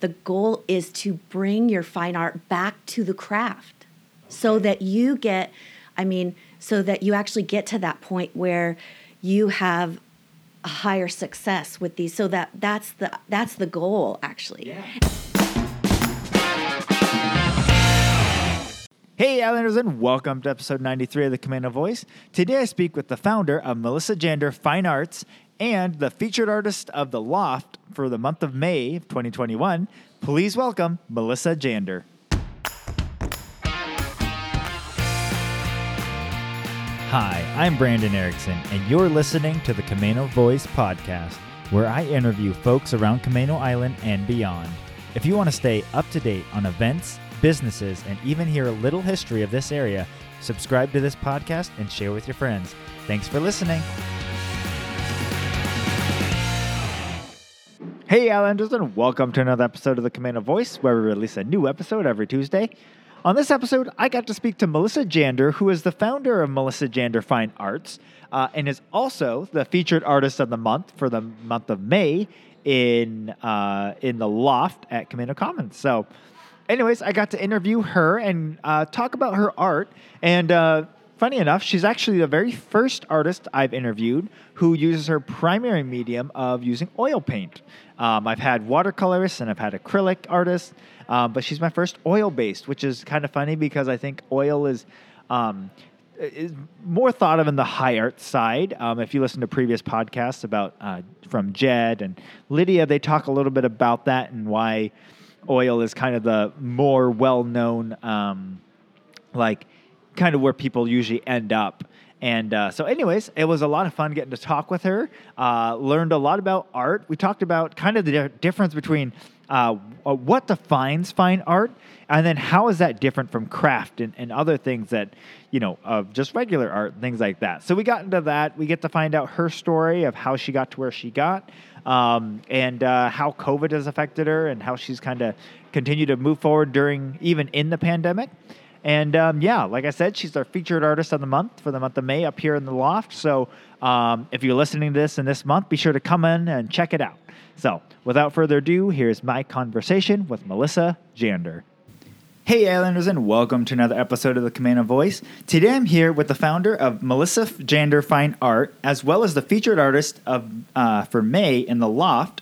the goal is to bring your fine art back to the craft so that you get, I mean, so that you actually get to that point where you have a higher success with these so that that's the that's the goal actually Yeah. Hey, Islanders, and welcome to episode 93 of the Camano Voice. Today I speak with the founder of Melissa Jander Fine Arts and the featured artist of The Loft for the month of May of 2021. Please welcome Melissa Jander. Hi, I'm Brandon Erickson, and you're listening to the Camano Voice podcast, where I interview folks around Camano Island and beyond. If you want to stay up to date on events, businesses, and even hear a little history of this area, subscribe to this podcast and share with your friends. Thanks for listening. Hey, Islanders, and welcome to another episode of the Camano Voice, where we release a new episode every Tuesday. On this episode, I got to speak to Melissa Jander, who is the founder of Melissa Jander Fine Arts uh, and is also the featured artist of the month for the month of May in uh, in the Loft at Camano Commons. So, anyways, I got to interview her and uh, talk about her art. And uh, funny enough, she's actually the very first artist I've interviewed who uses her primary medium of using oil paint. Um, I've had watercolorists and I've had acrylic artists, um, but she's my first oil based, which is kind of funny because I think oil is. Um, is more thought of in the high art side. Um, if you listen to previous podcasts about uh, from Jed and Lydia, they talk a little bit about that and why oil is kind of the more well known, um, like kind of where people usually end up. And uh, so, anyways, it was a lot of fun getting to talk with her. Uh, learned a lot about art. We talked about kind of the di- difference between uh, uh, what defines fine art, and then how is that different from craft and, and other things that, you know, of just regular art, things like that. So we got into that. We get to find out her story of how she got to where she got, um, and uh, how COVID has affected her, and how she's kind of continued to move forward during even in the pandemic. And um, yeah, like I said, she's our featured artist of the month for the month of May up here in the loft. So um, if you're listening to this in this month, be sure to come in and check it out. So without further ado, here's my conversation with Melissa Jander. Hey, Islanders, and welcome to another episode of the Camano Voice. Today I'm here with the founder of Melissa Jander Fine Art, as well as the featured artist of uh, for May in the Loft.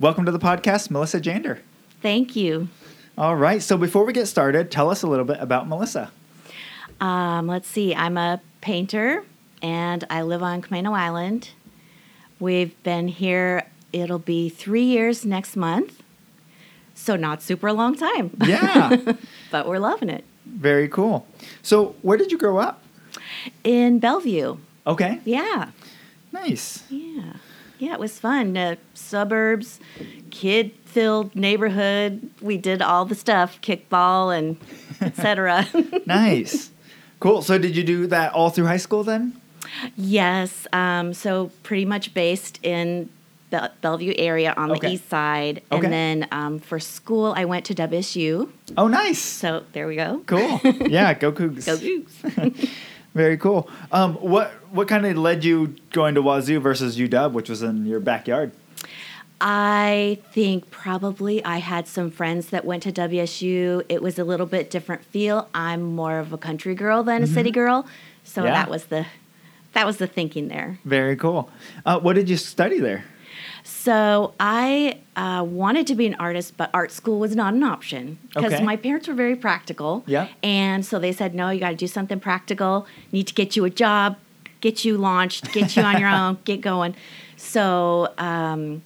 Welcome to the podcast, Melissa Jander. thank you All right, so before we get started, tell us a little bit about Melissa. um, let's see i'm a painter and i live on Camano Island we've been here it'll be three years next month so not super long time Yeah, but we're loving it very cool. So, where did you grow up? in Bellevue. Okay, Yeah, nice. yeah, yeah. It was fun. Uh, suburbs, kid-filled neighborhood. We did all the stuff, kickball and etc. nice. Cool. So, did you do that all through high school then? yes. Um, so pretty much based in Bel- Bellevue area on Okay. the east side, Okay. and then um, for school I went to WSU. Oh, nice. So there we go. Cool. Yeah, go Cougs. Go Cougs. Very cool. Um, what what kind of led you going to Wazoo versus UW, which was in your backyard? I think probably I had some friends that went to WSU. It was a little bit different feel. I'm more of a country girl than a city girl, so Mm-hmm. Yeah. that was the that was the thinking there. Very cool. Uh, what did you study there? So I uh, wanted to be an artist, but art school was not an option because Okay. my parents were very practical. Yeah. And so they said, no, you got to do something practical. Need to get you a job, get you launched, get you on your own, get going. So um,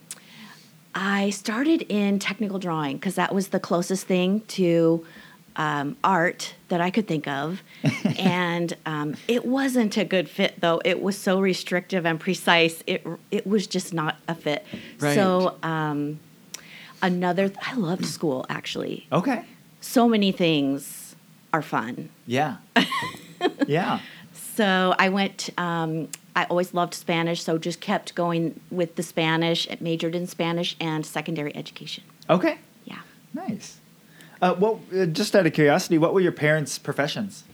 I started in technical drawing because that was the closest thing to um, art that I could think of. and um, it wasn't a good fit, though. It was so restrictive and precise. It, it was just not a fit. Right. So, um, another, I loved school actually. Okay. So many things are fun. Yeah. yeah. So I went. Um, I always loved Spanish, so just kept going with the Spanish. Majored in Spanish and secondary education. Okay. Yeah. Nice. Uh, well, uh, just out of curiosity, what were your parents' professions?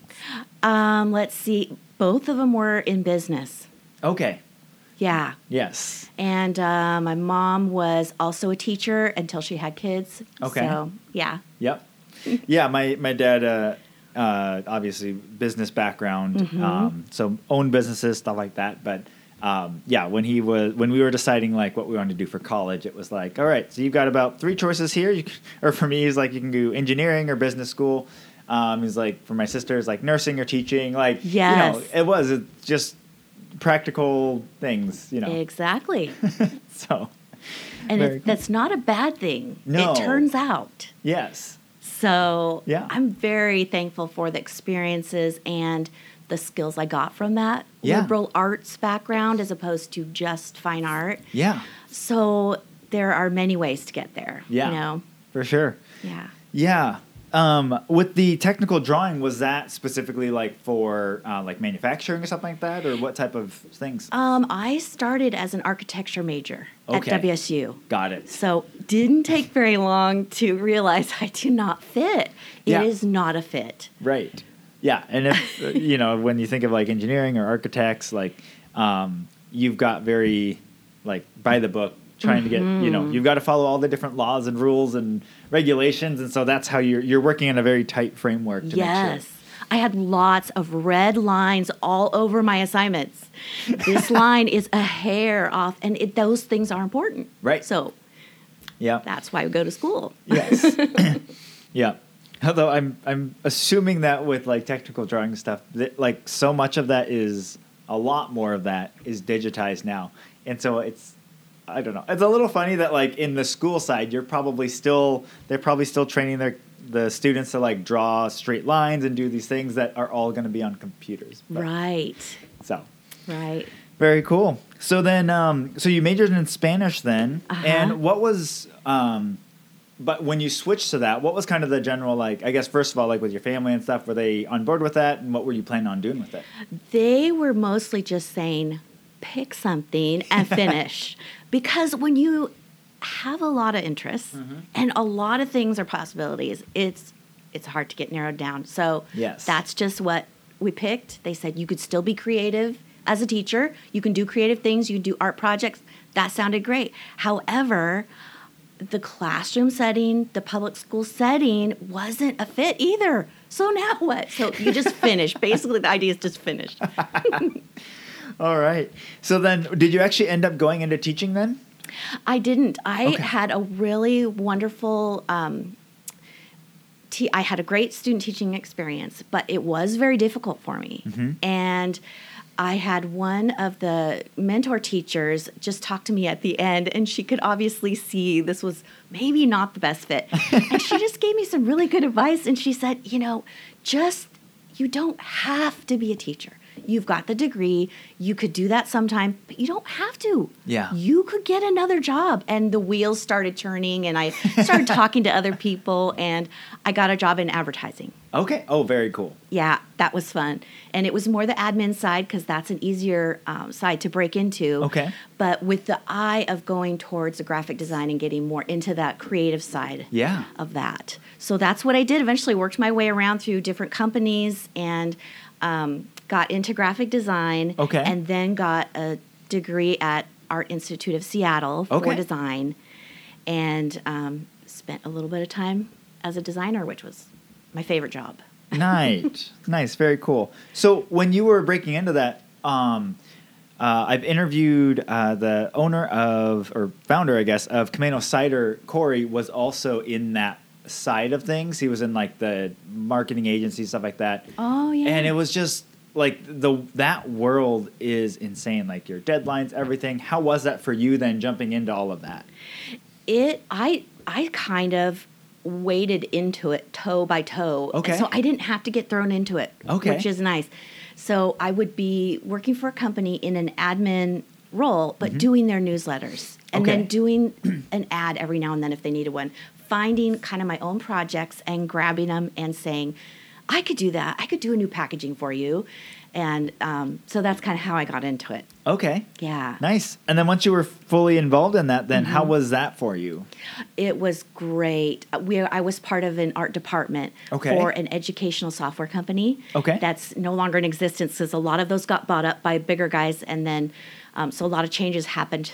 Um, let's see. Both of them were in business. Okay. Yeah. Yes. And uh, my mom was also a teacher until she had kids. Okay. So, yeah. Yep. yeah, my my dad uh, obviously business background, Mm-hmm. um, so own businesses stuff like that. But um, yeah, when he was when we were deciding like what we wanted to do for college, it was like, all right, so you've got about three choices here. You can, or for me, he's like you can do engineering or business school. Um, he's like for my sister, it's like nursing or teaching. Like you Yes. know, it was just practical things. You know, Exactly. so And it, cool. that's not a bad thing. No. It turns out. yes, So Yeah. I'm very thankful for the experiences and the skills I got from that Yeah. liberal arts background as opposed to just fine art. yeah, So there are many ways to get there. Yeah. You know? for sure. Yeah. Yeah. Um, with the technical drawing, was that specifically like for uh, like manufacturing or something like that, or what type of things? Um, I started as an architecture major Okay. at WSU. Got it. So didn't take very long to realize I do not fit. It is Yeah. not a fit. Right. Yeah, and if uh, you know when you think of like engineering or architects, like um, you've got very like by the book trying to get you know mm-hmm. you've got to follow all the different laws and rules and regulations, and so that's how you're you're working in a very tight framework. To yes. Make sure. I had lots of red lines all over my assignments. This line is a hair off, and it, those things are important. Right. So Yeah. that's why we go to school. Yes. yeah. Although I'm I'm assuming that with like technical drawing stuff, that like so much of that is a lot more of that is digitized now, and so it's I don't know. It's a little funny that like in the school side, you're probably still they're probably still training their the students to like draw straight lines and do these things that are all going to be on computers. But- Right. So Right. very cool. So then, um, so you majored in Spanish then, Uh-huh. and what was, um, but when you switched to that, what was kind of the general like? I guess first of all, like with your family and stuff, were they on board with that, and what were you planning on doing with it? They were mostly just saying, pick something and finish. because when you have a lot of interests Mm-hmm. and a lot of things are possibilities, it's it's hard to get narrowed down. So Yes. that's just what we picked. They said you could still be creative as a teacher. You can do creative things. You can do art projects. That sounded great. However, the classroom setting, the public school setting wasn't a fit either. So now what? So you just finished. Basically, the idea is just finish. All right. So then, did you actually end up going into teaching then? I didn't. I Okay. had a really wonderful. Um, te- I had a great student teaching experience, but it was very difficult for me. And I had one of the mentor teachers just talk to me at the end, and she could obviously see this was maybe not the best fit. and she just gave me some really good advice. And she said, you know, just you don't have to be a teacher. You've got the degree. You could do that sometime, but you don't have to. Yeah. You could get another job. And the wheels started turning, and I started talking to other people, and I got a job in advertising. Okay. Oh, very cool. Yeah, that was fun. And it was more the admin side because that's an easier um, side to break into. Okay. But with the eye of going towards the graphic design and getting more into that creative side Yeah. of that. So that's what I did. Eventually worked my way around through different companies and um, got into graphic design. Okay. And then got a degree at Art Institute of Seattle for Okay. design and um, spent a little bit of time as a designer, which was my favorite job. nice, nice, very cool. So when you were breaking into that, um, uh, I've interviewed uh, the owner of or founder, I guess, of Camano Cider. Corey was also in that side of things. He was in like the marketing agency stuff like that. Oh, yeah. and it was just like the that world is insane. Like your deadlines, everything. How was that for you then, jumping into all of that? it i i kind of waded into it toe by toe Okay. so i didn't have to get thrown into it Okay. which is nice so i would be working for a company in an admin role but doing their newsletters and Mm-hmm. Okay. then doing an ad every now and then if they needed one finding kind of my own projects and grabbing them and saying i could do that i could do a new packaging for you and um, so that's kind of how i got into it Okay, yeah nice. And then once you were fully involved in that, then Mm-hmm. how was that for you? It was great. Uh, We, I was part of an art department Okay. for an educational software company. Okay. That's no longer in existence because a lot of those got bought up by bigger guys, and then Um, so a lot of changes happened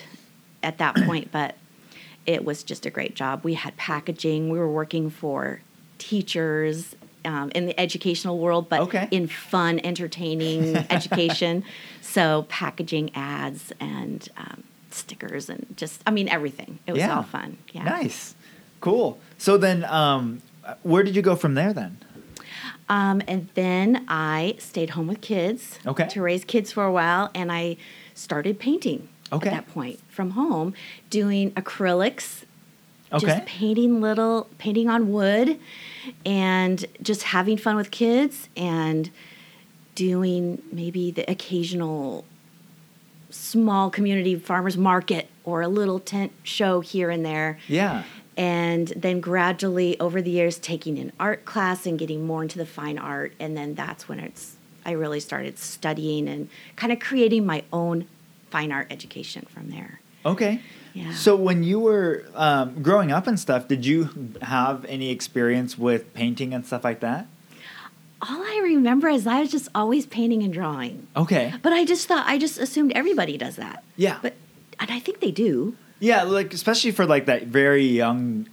at that point, but it was just a great job. We had packaging. We were working for teachers um, in the educational world, but Okay. in fun, entertaining education. So packaging ads and um, stickers and just, I mean, everything. It was Yeah. all fun. Yeah. Nice. Cool. So then, um, where did you go from there then? Um, and then I stayed home with kids Okay. to raise kids for a while, and I started painting Okay. at that point from home, doing acrylics, Okay. just painting little, painting on wood, and just having fun with kids and doing maybe the occasional small community farmers market or a little tent show here and there yeah. and then gradually over the years taking an art class and getting more into the fine art and then that's when it's i really started studying and kind of creating my own fine art education from there Okay. Yeah. So when you were um, growing up and stuff, did you have any experience with painting and stuff like that? all i remember is i was just always painting and drawing Okay. but i just thought i just assumed everybody does that Yeah. but and i think they do Yeah, like especially for like that very young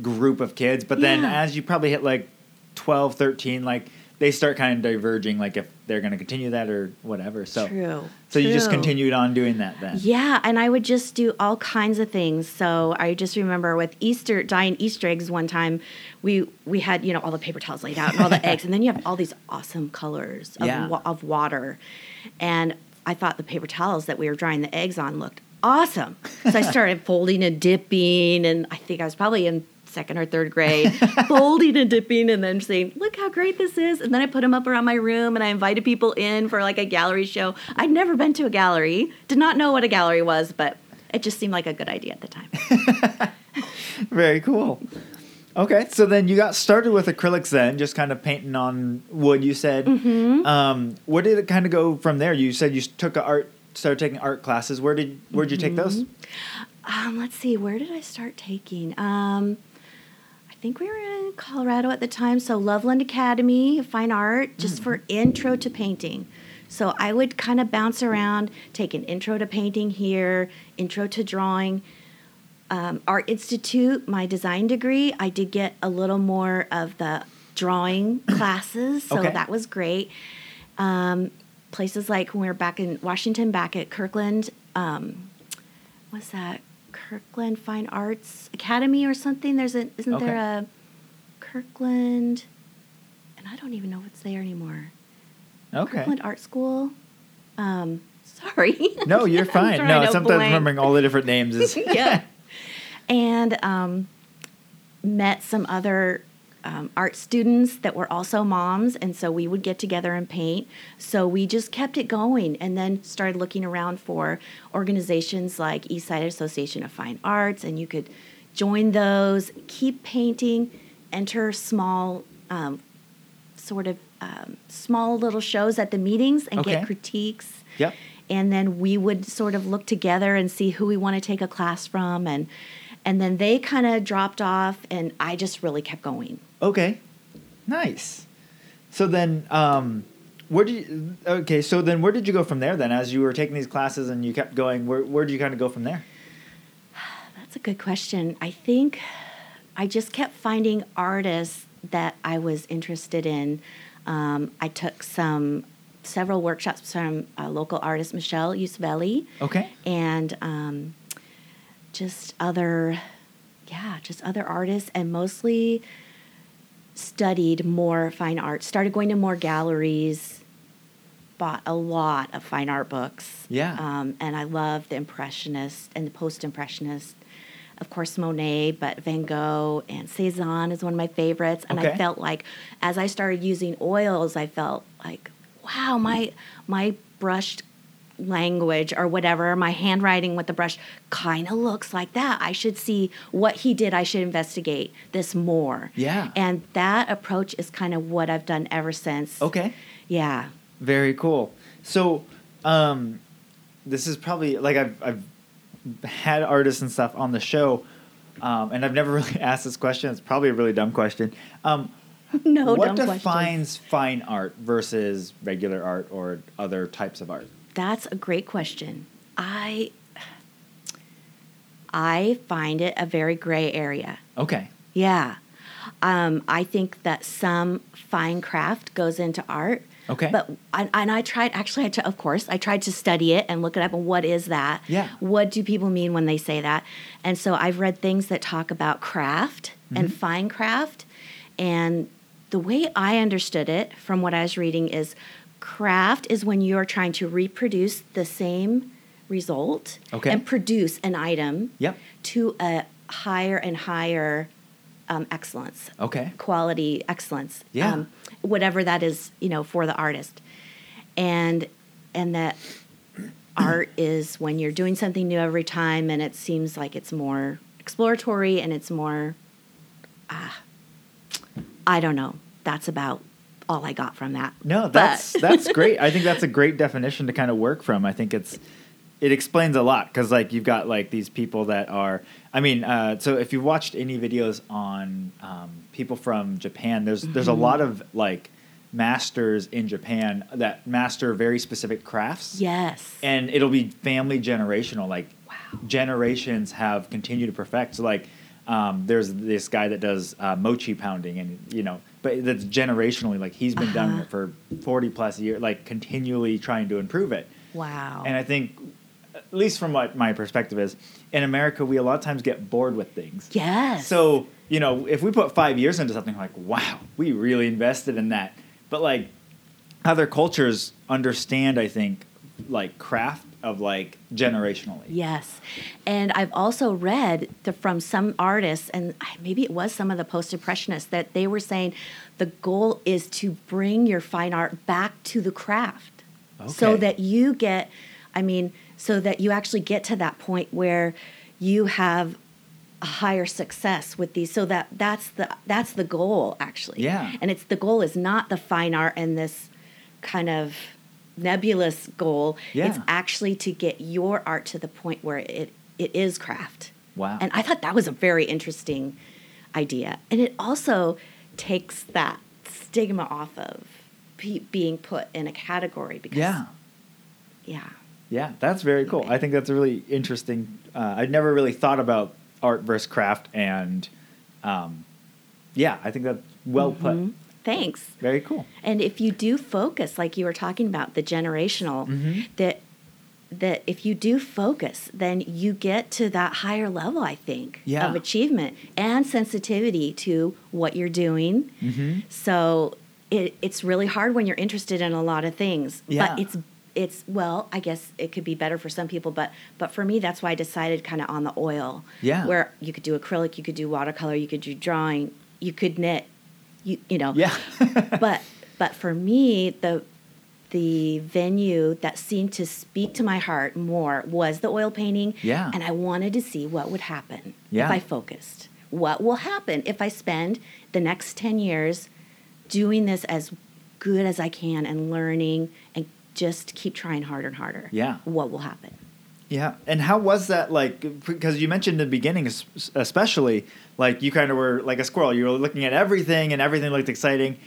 group of kids, but then Yeah. as you probably hit like 12, 13, like they start kind of diverging like if they're going to continue that or whatever. So true So you just True. continued on doing that then. Yeah, and I would just do all kinds of things. So I just remember with Easter dyeing Easter eggs one time, we we had you know all the paper towels laid out and all the eggs, and then you have all these awesome colors of, Yeah. wa- of water, and I thought the paper towels that we were drying the eggs on looked awesome. So I started folding and dipping, and I think I was probably in second or third grade, folding and dipping, and then saying, "Look how great this is!" And then I put them up around my room, and I invited people in for like a gallery show. I'd never been to a gallery, did not know what a gallery was, but it just seemed like a good idea at the time. Very cool. Okay, so then you got started with acrylics then, just kind of painting on wood. You said. Mm-hmm. Um, where did it kind of go from there? You said you took a art, started taking art classes. Where did where did you take those? Um, let's see, where did I start taking? Um, think we were in Colorado at the time, so Loveland Academy of Fine Art, just for intro to painting. So I would kind of bounce around, take an intro to painting here, intro to drawing. Um, Art Institute, my design degree, I did get a little more of the drawing classes, so Okay. that was great. Um, places like when we were back in Washington, back at Kirkland, um, what's that? Kirkland Fine Arts Academy or something. There's a isn't there a Kirkland? And I don't even know it's there anymore. Okay. Kirkland Art School. Um, sorry. No, you're fine. No, sometimes blank. remembering all the different names is yeah. And um, met some other um, art students that were also moms, and so we would get together and paint. So we just kept it going, and then started looking around for organizations like Eastside Association of Fine Arts, and you could join those, keep painting, enter small, um, sort of um, small little shows at the meetings, and Okay. get critiques Yep. and then we would sort of look together and see who we want to take a class from and and then they kind of dropped off and i just really kept going Okay. Nice. So then, um, where did you, okay? So then, where did you go from there? Then, as you were taking these classes and you kept going, where where did you kind of go from there? that's a good question i think i just kept finding artists that i was interested in um, i took some several workshops from a local artist michelle Usibelli. Okay. and um, just other yeah just other artists and mostly studied more fine art started going to more galleries bought a lot of fine art books Yeah. um, and i love the impressionist and the post-impressionist of course monet but van gogh and cezanne is one of my favorites and Okay. i felt like as i started using oils i felt like wow my my brushed language or whatever my handwriting with the brush kind of looks like that i should see what he did i should investigate this more Yeah. and that approach is kind of what i've done ever since Okay. yeah Very cool. So, um, this is probably like I've I've had artists and stuff on the show, um, and I've never really asked this question. It's probably a really dumb question. Um, no what defines fine art versus regular art or other types of art? That's a great question. I I find it a very gray area. Okay. Yeah. Um, I think that some fine craft goes into art. Okay. But and, and I tried actually I t- of course I tried to study it and look it up and what is that? Yeah. What do people mean when they say that? And so I've read things that talk about craft and Mm-hmm. fine craft and the way I understood it from what I was reading is craft is when you're trying to reproduce the same result Okay. and produce an item Yep. to a higher and higher um, excellence Okay. quality excellence um, whatever that is you know for the artist and and that art is when you're doing something new every time and it seems like it's more exploratory and it's more ah i don't know that's about all i got from that No, that's that's great. I think that's a great definition to kind of work from. I think it's it explains a lot because like you've got like these people that are. I mean, uh, so if you've watched any videos on um, people from Japan, there's there's a Mm-hmm. lot of like masters in Japan that master very specific crafts. yes and it'll be family generational like Wow. generations have continued to perfect so like um, there's this guy that does uh, mochi pounding and you know but that's generationally like he's been doing Uh-huh. it for 40 plus years like continually trying to improve it wow and i think at least from what my perspective is in america we a lot of times get bored with things yes so, you know, if we put five years into something like, wow, we really invested in that. But like other cultures understand, I think, like craft of like generationally. Yes. And I've also read the, from some artists, and maybe it was some of the post impressionists, that they were saying the goal is to bring your fine art back to the craft so that you get, I mean, so that you actually get to that point where you have a higher success with these so that that's the that's the goal actually Yeah. and it's the goal is not the fine art and this kind of nebulous goal it's actually to get your art to the point where it it is craft Wow. and i thought that was a very interesting idea and it also takes that stigma off of pe- being put in a category because yeah. yeah Yeah, that's very cool. I think that's a really interesting. Uh, I'd never really thought about art versus craft, and um, yeah, I think that's well Mhm. put. Thanks Very cool. And if you do focus, like you were talking about, the generational, Mhm. that that if you do focus, then you get to that higher level, I think, Yeah. of achievement and sensitivity to what you're doing. Mm-hmm. So it, it's really hard when you're interested in a lot of things. Yeah. But it's it's well, I guess it could be better for some people, but but for me, that's why I decided kind of on the oil. Yeah. Where you could do acrylic, you could do watercolor, you could do drawing, you could knit, you you know Yeah. but but for me the the venue that seemed to speak to my heart more was the oil painting Yeah. and i wanted to see what would happen Yeah. if i focused what will happen if i spend the next 10 years doing this as good as i can and learning and just keep trying harder and harder Yeah. what will happen Yeah, and how was that like? Because you mentioned in the beginning, especially like you kind of were like a squirrel. You were looking at everything, and everything looked exciting.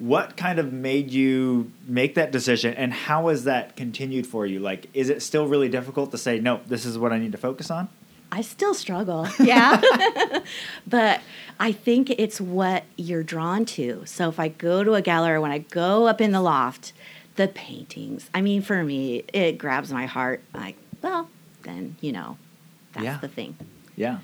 What kind of made you make that decision, and how has that continued for you? Like, is it still really difficult to say no? This is what I need to focus on. I still struggle. Yeah. but I think it's what you're drawn to. So if I go to a gallery, when I go up in the loft, the paintings, I mean, for me, it grabs my heart. Like, well, then, you know, that's Yeah. the thing. Yeah,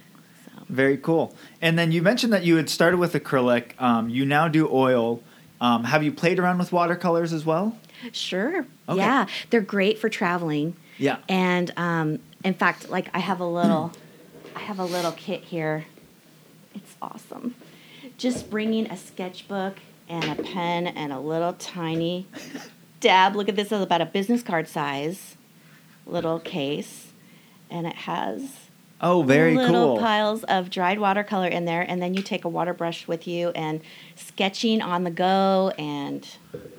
So, very cool. And then you mentioned that you had started with acrylic. Um, you now do oil. Um, have you played around with watercolors as well? sure. Okay. Yeah. They're great for traveling. Yeah. And um, in fact, like I have a little, I have a little kit here. It's awesome. Just bringing a sketchbook and a pen and a little tiny dab. Look at this; it's about a business card size little case, and it has Oh, very little cool. piles of dried watercolor in there, and then you take a water brush with you and sketching on the go and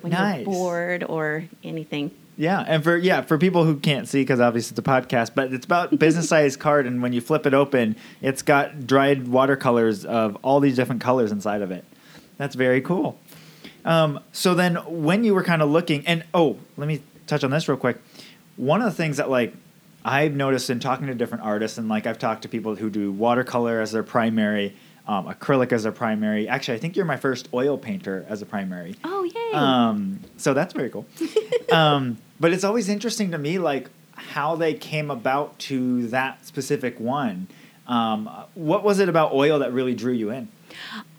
when Nice. you're bored or anything. Yeah, and for yeah, for people who can't see because obviously it's a podcast, but it's about business size card, and when you flip it open, it's got dried watercolors of all these different colors inside of it. That's very cool. Um, so then, when you were kind of looking, and oh, let me touch on this real quick. One of the things that like I've noticed in talking to different artists, and like I've talked to people who do watercolor as their primary, um, acrylic as their primary. Actually, I think you're my first oil painter as a primary. Oh, yay. Um, so that's very cool. um, but it's always interesting to me, like how they came about to that specific one. Um, what was it about oil that really drew you in?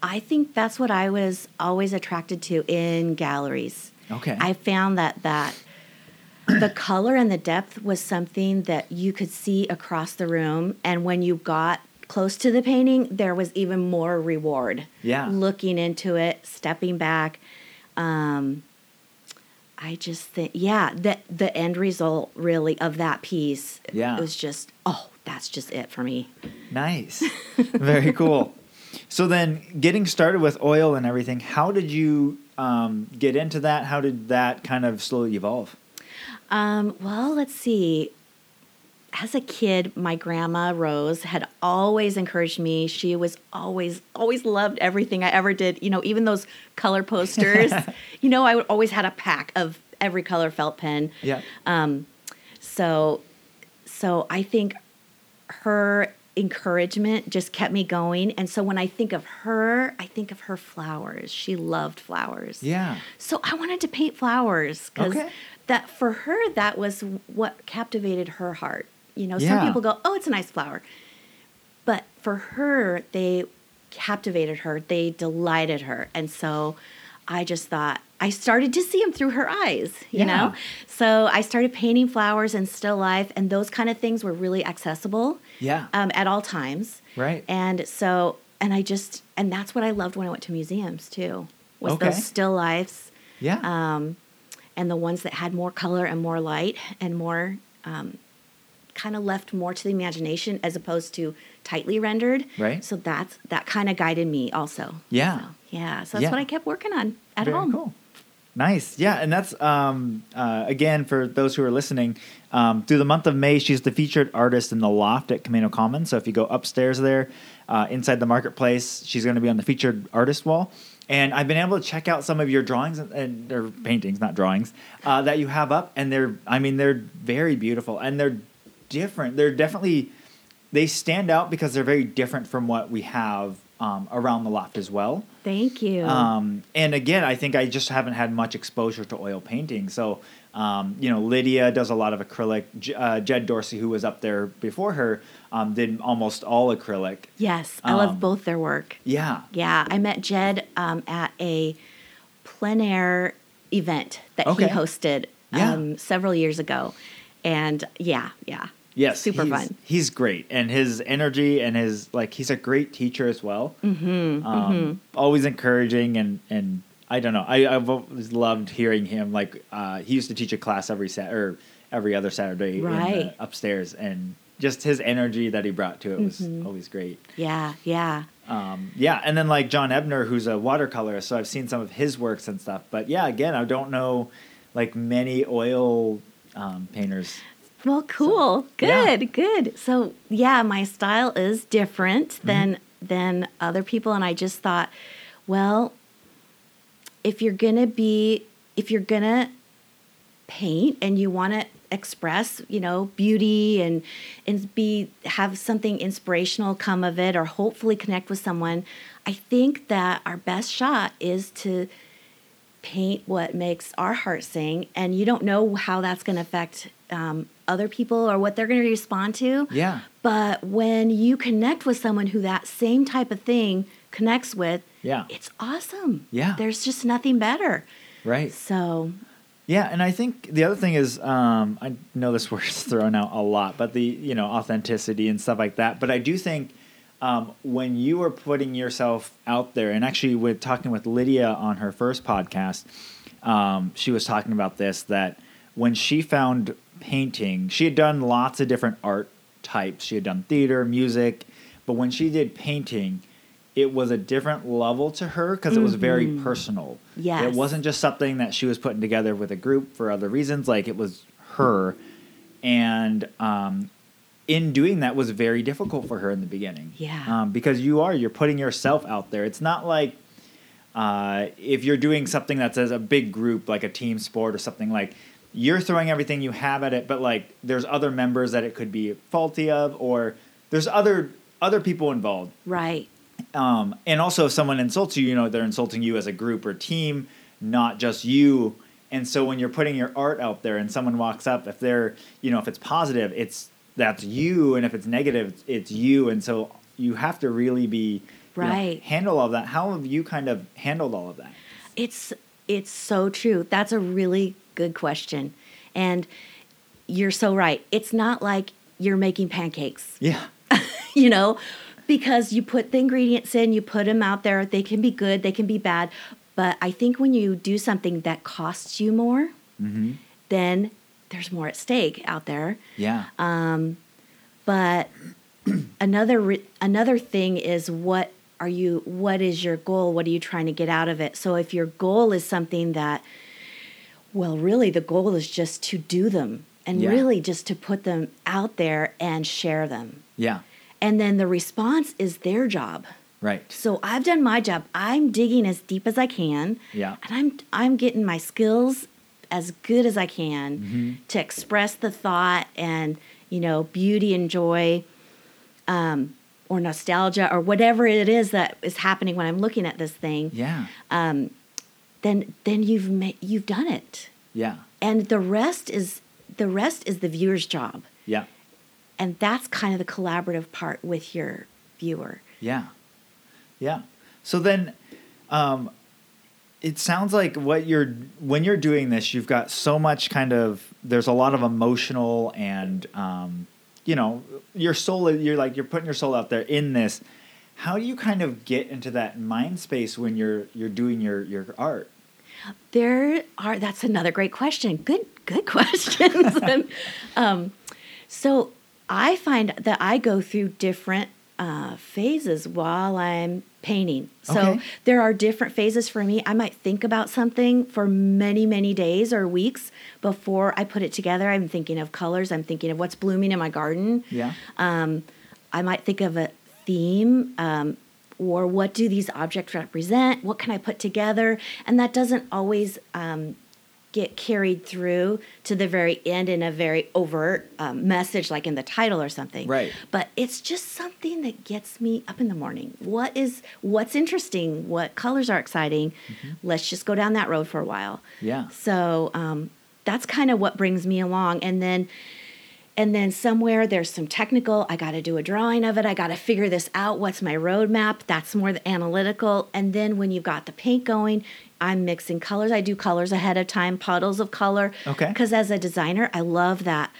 I think that's what I was always attracted to in galleries. Okay. I found that that the color and the depth was something that you could see across the room and when you got close to the painting there was even more reward. Yeah. Looking into it, stepping back. Um I just think yeah, the the end result really of that piece Yeah. it was just oh, that's just it for me. Nice. Very cool. So then, getting started with oil and everything, how did you um, get into that? How did that kind of slowly evolve? Um, well, let's see. As a kid, my grandma Rose had always encouraged me. She was always, always loved everything I ever did. You know, even those color posters. you know, I always had a pack of every color felt pen. Yeah. Um, so, so I think her encouragement just kept me going. And so when I think of her, I think of her flowers. She loved flowers. Yeah. So I wanted to paint flowers because Okay. That for her that was what captivated her heart. You know, Yeah. some people go, "Oh, it's a nice flower," but for her, they captivated her. They delighted her, and so I just thought I started to see them through her eyes. You Yeah. know, so I started painting flowers and still life, and those kind of things were really accessible Yeah. um, at all times. Right. And so, and I just, and that's what I loved when I went to museums too, was Okay. those still lifes yeah. um, and the ones that had more color and more light and more um, kind of left more to the imagination as opposed to tightly rendered. Right. So that's that kind of guided me also. Yeah. So, yeah. So that's Yeah. what I kept working on at Very home. cool. Nice. Yeah. And that's, um, uh, again, for those who are listening, um, through the month of May, she's the featured artist in the loft at Camano Commons. So if you go upstairs there, uh, inside the marketplace, she's going to be on the featured artist wall. And I've been able to check out some of your drawings and, and or paintings, not drawings, uh, that you have up, and they're, I mean, they're very beautiful and they're different. They're definitely, they stand out because they're very different from what we have um, around the loft as well. Thank you. Um, and again, I think I just haven't had much exposure to oil painting. So, um, you know, Lydia does a lot of acrylic. Uh, Jed Dorsey, who was up there before her, um, did almost all acrylic. yes, I um, love both their work. Yeah. Yeah, I met Jed um, at a plein air event that Okay. he hosted Yeah. um, several years ago. And yeah, yeah. Yes. Super he's, fun. He's great. And his energy and his, like, he's a great teacher as well. Mm-hmm, um, Always encouraging and, and, I don't know. I, I've always loved hearing him. Like uh, he used to teach a class every sat or every other Saturday in the upstairs, and just his energy that he brought to it was Mm-hmm. always great. Yeah, yeah. Um, yeah, and then like John Ebner, who's a watercolorist, so I've seen some of his works and stuff. But yeah, again, I don't know like many oil um, painters. Well, cool. yeah. good, good. So yeah, my style is different Mm-hmm. than than other people, and I just thought, well, if you're gonna be, if you're gonna paint and you want to express, you know, beauty and and be have something inspirational come of it, or hopefully connect with someone, I think that our best shot is to paint what makes our heart sing. And you don't know how that's going to affect um, other people or what they're going to respond to. Yeah, but when you connect with someone who that same type of thing connects with yeah, it's awesome Yeah. there's just nothing better right. so Yeah, and I think the other thing is, um, I know this word's thrown out a lot, but the you know authenticity and stuff like that. But I do think um, when you are putting yourself out there, and actually with talking with Lydia on her first podcast, um, she was talking about this that when she found painting, she had done lots of different art types. She had done theater, music, but when she did painting, it was a different level to her because it was very personal. Yes. It wasn't just something that she was putting together with a group for other reasons. Like it was her, and um, in doing that was very difficult for her in the beginning. Yeah. Um, because you are you're putting yourself out there. It's not like uh, if you're doing something that's as a big group like a team sport or something like you're throwing everything you have at it, but like there's other members that it could be faulty of, or there's other other people involved. Right. Um, and also, if someone insults you, you know they're insulting you as a group or team, not just you. And so when you're putting your art out there, and someone walks up, if they're you know if it's positive, it's that's you, and if it's negative, it's you. And so you have to really be you know, handle all of that. How have you kind of handled all of that? It's it's so true. That's a really good question. And you're so right. It's not like you're making pancakes, Yeah. you know, because you put the ingredients in, you put them out there. They can be good, they can be bad. But I think when you do something that costs you more, Mm-hmm. then there's more at stake out there. Yeah. Um, but another re- another thing is what are you what is your goal what are you trying to get out of it so if your goal is something that well really the goal is just to do them and Yeah. really just to put them out there and share them yeah. And then the response is their job Right. so i've done my job i'm digging as deep as i can Yeah. and i'm i'm getting my skills as good as i can Mm-hmm. to express the thought and you know beauty and joy um, or nostalgia or whatever it is that is happening when i'm looking at this thing Yeah. then then you've ma- you've done it Yeah. and the rest is the rest is the viewer's job Yeah. And that's kind of the collaborative part with your viewer Yeah. Yeah. So then um it sounds like what you're when you're doing this you've got so much kind of there's a lot of emotional and um you know your soul you're like you're putting your soul out there in this how do you kind of get into that mind space when you're you're doing your your art There are. That's another great question. Good, good questions. Um, so I find that I go through different uh, phases while I'm painting. So Okay. there are different phases for me. I might think about something for many, many days or weeks before I put it together. I'm thinking of colors. I'm thinking of what's blooming in my garden. yeah Um, I might think of a theme um, or what do these objects represent? What can I put together? And that doesn't always um, get carried through to the very end in a very overt um, message, like in the title or something. Right. But it's just something that gets me up in the morning. What is what's interesting? What colors are exciting? Let's just go down that road for a while. yeah So um, that's kind of what brings me along. And then and then somewhere there's some technical, I got to do a drawing of it. I got to figure this out. What's my roadmap? That's more the analytical. And then when you've got the paint going, I'm mixing colors. I do colors ahead of time, puddles of color. Okay. Because as a designer, I love that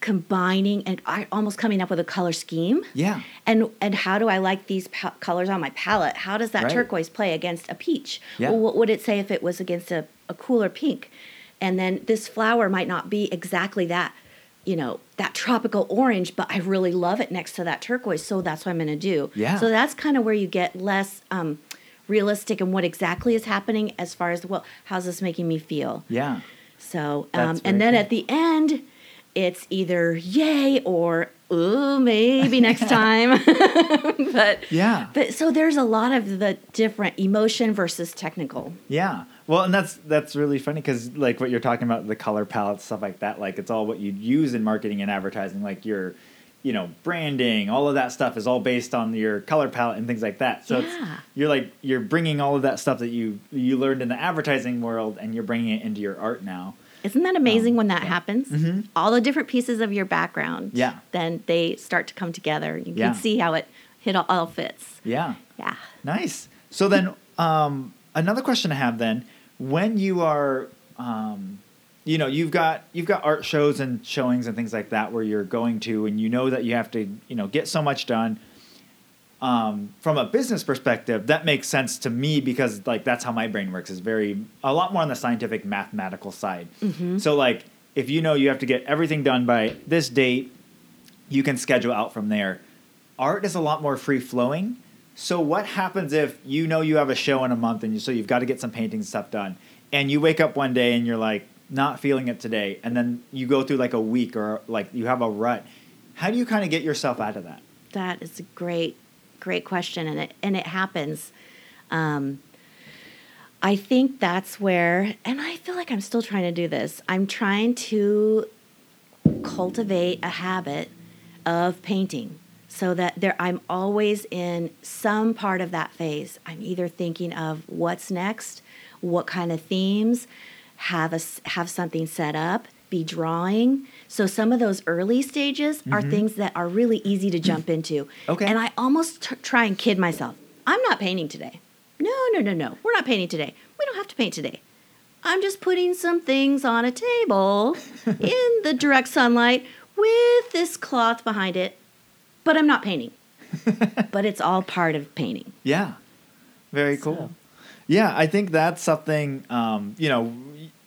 combining and I almost coming up with a color scheme. yeah And and how do I like these pa- colors on my palette? How does that Right. turquoise play against a peach? Yeah. Well, what would it say if it was against a, a cooler pink? And then this flower might not be exactly that, you know, that tropical orange, but I really love it next to that turquoise, so that's what I'm going to do. Yeah. So that's kind of where you get less um, realistic and what exactly is happening as far as well, how's this making me feel? yeah So, um, and then cool. at the end, it's either yay or ooh, maybe next time. but Yeah. but so there's a lot of the different emotion versus technical. Yeah. Well, and that's that's really funny because like what you're talking about the color palette stuff like that like it's all what you'd use in marketing and advertising like your you know branding all of that stuff is all based on your color palette and things like that. So Yeah. it's you're like you're bringing all of that stuff that you you learned in the advertising world and you're bringing it into your art now. Isn't that amazing Um, when that happens? Mhm. All the different pieces of your background. Yeah. Then they start to come together. You Yeah. can see how it it all, all fits. Yeah. Yeah. Nice. So then, um, another question I have then, when you are, um, you know, you've got you've got art shows and showings and things like that where you're going to, and you know that you have to, you know, get so much done. Um, from a business perspective, that makes sense to me because like that's how my brain works. is very a lot more on the scientific mathematical side. So like if you know you have to get everything done by this date, you can schedule out from there. Art is a lot more free flowing. So what happens if you know you have a show in a month and you, so you've got to get some painting stuff done and you wake up one day and you're like not feeling it today and then you go through like a week or like you have a rut. How do you kind of get yourself out of that? That is a great, great question, and it and it happens. Um, I think that's where, and I feel like I'm still trying to do this. I'm trying to cultivate a habit of painting so that there I'm always in some part of that phase. I'm either thinking of what's next, what kind of themes, have a have something set up, be drawing. So some of those early stages are mm-hmm. things that are really easy to jump mm. into. Okay. And I almost t- try and kid myself. I'm not painting today. No, no, no, no. We're not painting today. We don't have to paint today. I'm just putting some things on a table in the direct sunlight with this cloth behind it, but I'm not painting. but it's all part of painting. Yeah. Very cool. So- Yeah, I think that's something, um, you know,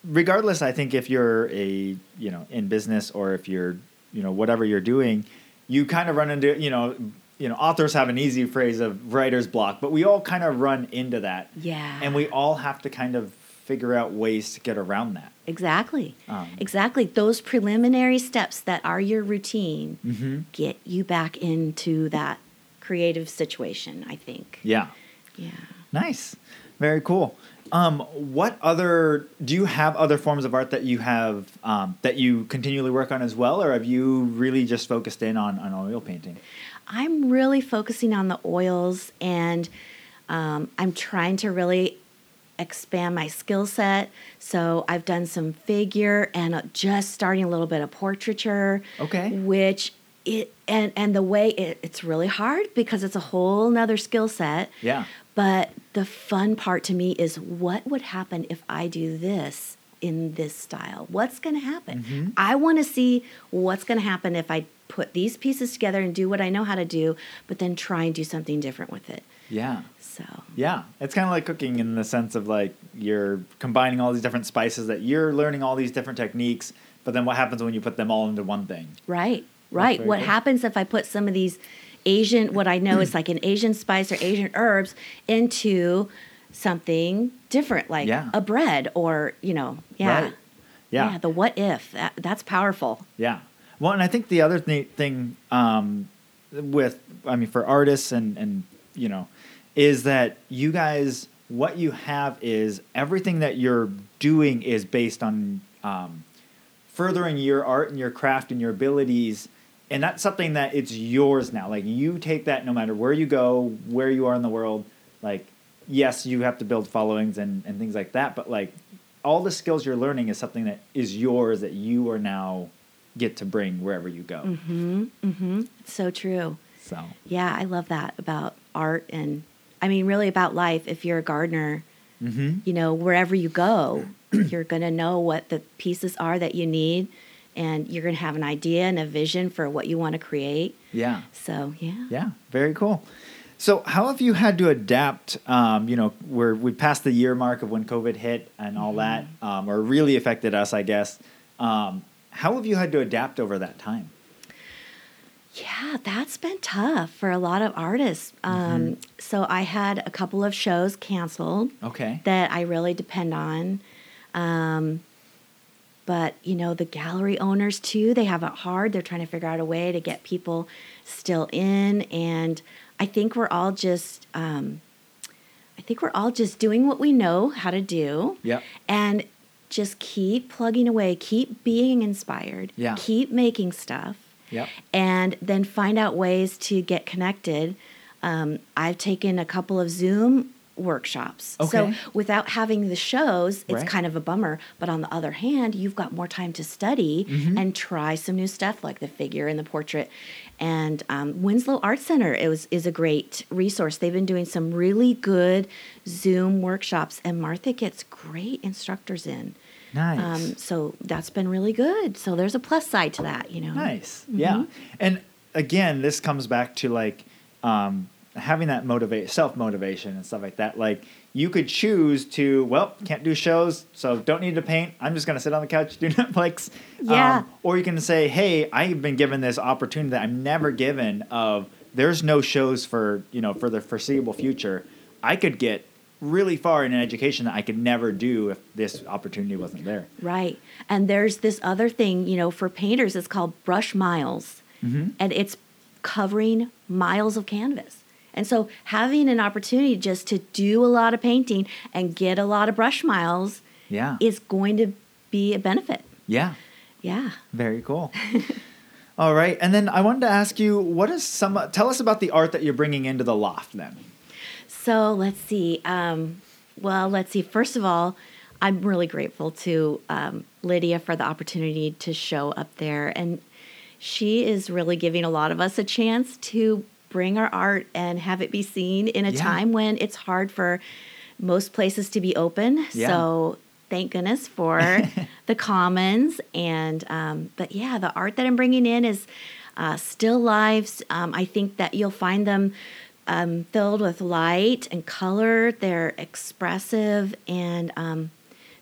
regardless, I think if you're a, you know, in business or if you're, you know, whatever you're doing, you kind of run into, you know, you know, authors have an easy phrase of writer's block, but we all kind of run into that. Yeah. And we all have to kind of figure out ways to get around that. Exactly. Um, exactly. Those preliminary steps that are your routine Mm-hmm. get you back into that creative situation, I think. Yeah. Yeah. Nice. Very cool. Um, what other do you have other forms of art that you have um, that you continually work on as well, or have you really just focused in on, on oil painting? I'm really focusing on the oils and um, I'm trying to really expand my skill set. So I've done some figure and uh, just starting a little bit of portraiture. Okay. Which it and and the way it, it's really hard because it's a whole nother skill set. Yeah. But the fun part to me is what would happen if I do this in this style? What's going to happen? Mhm. I want to see what's going to happen if I put these pieces together and do what I know how to do, but then try and do something different with it. Yeah. So, Yeah. It's kind of like cooking in the sense of like you're combining all these different spices that you're learning all these different techniques, but then what happens when you put them all into one thing? right, right. What cool. happens if I put some of these Asian, what I know is like an Asian spice or Asian herbs into something different, like Yeah. a bread or, you know, yeah. Right. Yeah. the what if. That, that's powerful. Yeah. Well, and I think the other th- thing um, with, I mean, for artists and, and, you know, is that you guys, what you have is everything that you're doing is based on um, furthering your art and your craft and your abilities. And that's something that it's yours now. Like you take that no matter where you go, where you are in the world. Like, yes, you have to build followings and, and things like that, but like all the skills you're learning is something that is yours that you are now get to bring wherever you go. Mm-hmm. Mm-hmm. So true. So Yeah, I love that about art and I mean really about life. If you're a gardener, mm-hmm. you know, wherever you go, you're gonna know what the pieces are that you need and you're gonna have an idea and a vision for what you want to create. yeah, So yeah. yeah, very cool. So how have you had to adapt? Um, you know, we're we passed the year mark of when COVID hit and all that, um, or really affected us, I guess. Um, how have you had to adapt over that time? Yeah, that's been tough for a lot of artists. Um, so I had a couple of shows canceled. Okay. that I really depend on. Um, but you know, the gallery owners too, they have it hard. They're trying to figure out a way to get people still in, and I think we're all just, um, I think we're all just doing what we know how to do, Yep. and just keep plugging away, keep being inspired, Yeah. keep making stuff Yep. and then find out ways to get connected. Um, I've taken a couple of Zoom workshops. Okay. So without having the shows, it's Right. kind of a bummer. But on the other hand, you've got more time to study Mhm. and try some new stuff like the figure and the portrait. And um, Winslow Art Center was, is a great resource. They've been doing some really good Zoom workshops, and Martha gets great instructors in. Nice. Um, so that's been really good. So there's a plus side to that, you know. Nice. Mm-hmm. Yeah. And again, this comes back to like um, having that motivate self motivation and stuff like that. Like you could choose to, well, can't do shows, so don't need to paint. I'm just gonna sit on the couch do Netflix. Um, Yeah. or you can say, hey, I've been given this opportunity that I'm never given. Of there's no shows for you know for the foreseeable future. I could get really far in an education that I could never do if this opportunity wasn't there. Right. And there's this other thing, you know, for painters, it's called brush miles. Mm-hmm. And it's covering miles of canvas. And so having an opportunity just to do a lot of painting and get a lot of brush miles Yeah. is going to be a benefit. yeah. Yeah. Very cool. All right, and then I wanted to ask you, what is some? Tell us about the art that you're bringing into the loft. Then. So let's see. Um, well, let's see. First of all, I'm really grateful to um, Lydia for the opportunity to show up there. And she is really giving a lot of us a chance to bring our art and have it be seen in a Yeah. time when it's hard for most places to be open. Yeah. So thank goodness for the commons and um, but yeah the art that i'm bringing in is uh, still lives um, i think that you'll find them um, filled with light and color they're expressive and um,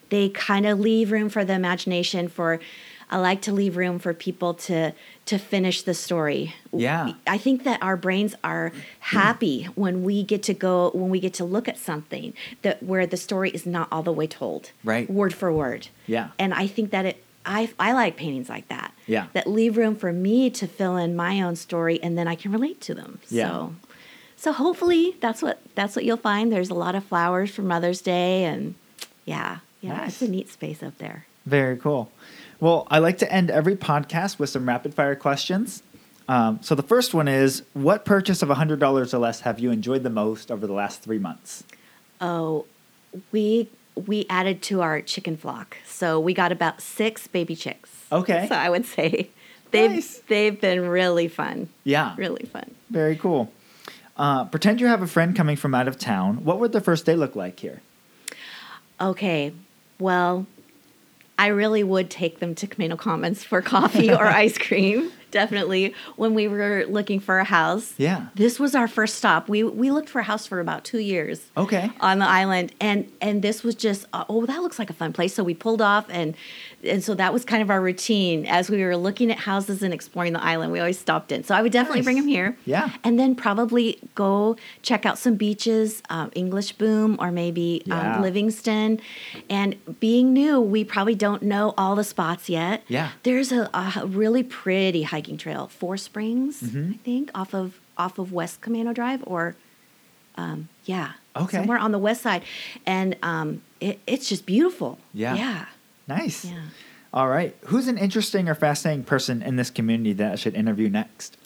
they kind of leave room for the imagination for i like to leave room for people to to finish the story Yeah. i think that our brains are happy when we get to go when we get to look at something that where the story is not all the way told Right. word for word Yeah. and i think that it i i like paintings like that Yeah. that leave room for me to fill in my own story and then i can relate to them Yeah. so so hopefully that's what that's what you'll find there's a lot of flowers for mother's day and yeah yeah Nice. it's a neat space up there Very cool. Well, I like to end every podcast with some rapid fire questions. Um, so the first one is, what purchase of hundred dollars or less have you enjoyed the most over the last three months? oh we we added to our chicken flock so we got about six baby chicks Okay. so i would say they've Nice. they've been really fun Yeah. really fun Very cool. Uh, pretend you have a friend coming from out of town. What would the first day look like here? Okay, well, I really would take them to Camano Commons for coffee or ice cream. Definitely, when we were looking for a house. Yeah. This was our first stop. We we looked for a house for about two years. Okay. On the island, and and this was just uh, oh that looks like a fun place. So we pulled off, and and so that was kind of our routine as we were looking at houses and exploring the island. We always stopped in. So I would definitely Nice. bring him here. Yeah. And then probably go check out some beaches, um, English Boom or maybe Yeah. um, Livingston. And being new, we probably don't know all the spots yet. Yeah. There's a, a really pretty hiking trail, Four Springs, Mm-hmm. I think, off of off of West Camano Drive, or um, yeah, Okay. somewhere on the west side, and um, it, it's just beautiful. Yeah. yeah, Nice. yeah. All right. Who's an interesting or fascinating person in this community that I should interview next?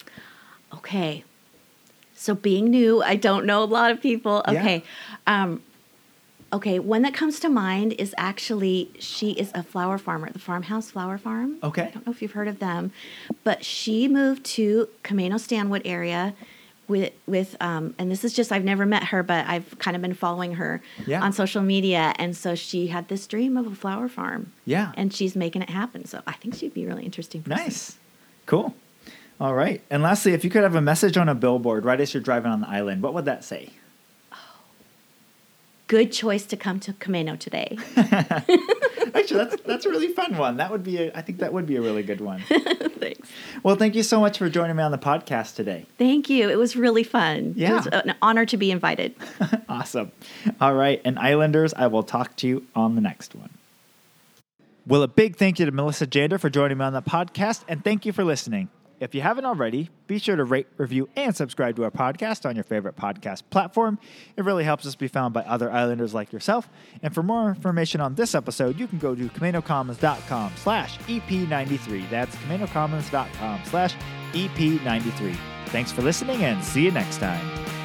Okay. So being new, I don't know a lot of people. Yeah. Okay. Um, okay, one that comes to mind is actually she is a flower farmer, the Farmhouse Flower Farm. Okay. I don't know if you've heard of them, but she moved to Camano Stanwood area with with um, and this is just I've never met her, but I've kind of been following her Yeah. on social media, and so she had this dream of a flower farm. Yeah. And she's making it happen. So I think she'd be really interesting. person. Nice. Cool. All right. And lastly, if you could have a message on a billboard right as you're driving on the island, what would that say? Good choice to come to Camano today. Actually, that's that's a really fun one. That would be a, I think that would be a really good one. Thanks. Well, thank you so much for joining me on the podcast today. Thank you. It was really fun. Yeah. It was an honor to be invited. awesome. All right, and Islanders, I will talk to you on the next one. Well, a big thank you to Melissa Jander for joining me on the podcast, and thank you for listening. If you haven't already, be sure to rate, review, and subscribe to our podcast on your favorite podcast platform. It really helps us be found by other Islanders like yourself. And for more information on this episode, you can go to CamanoCommons.com slash EP93. That's CamanoCommons.com slash EP93. Thanks for listening, and see you next time.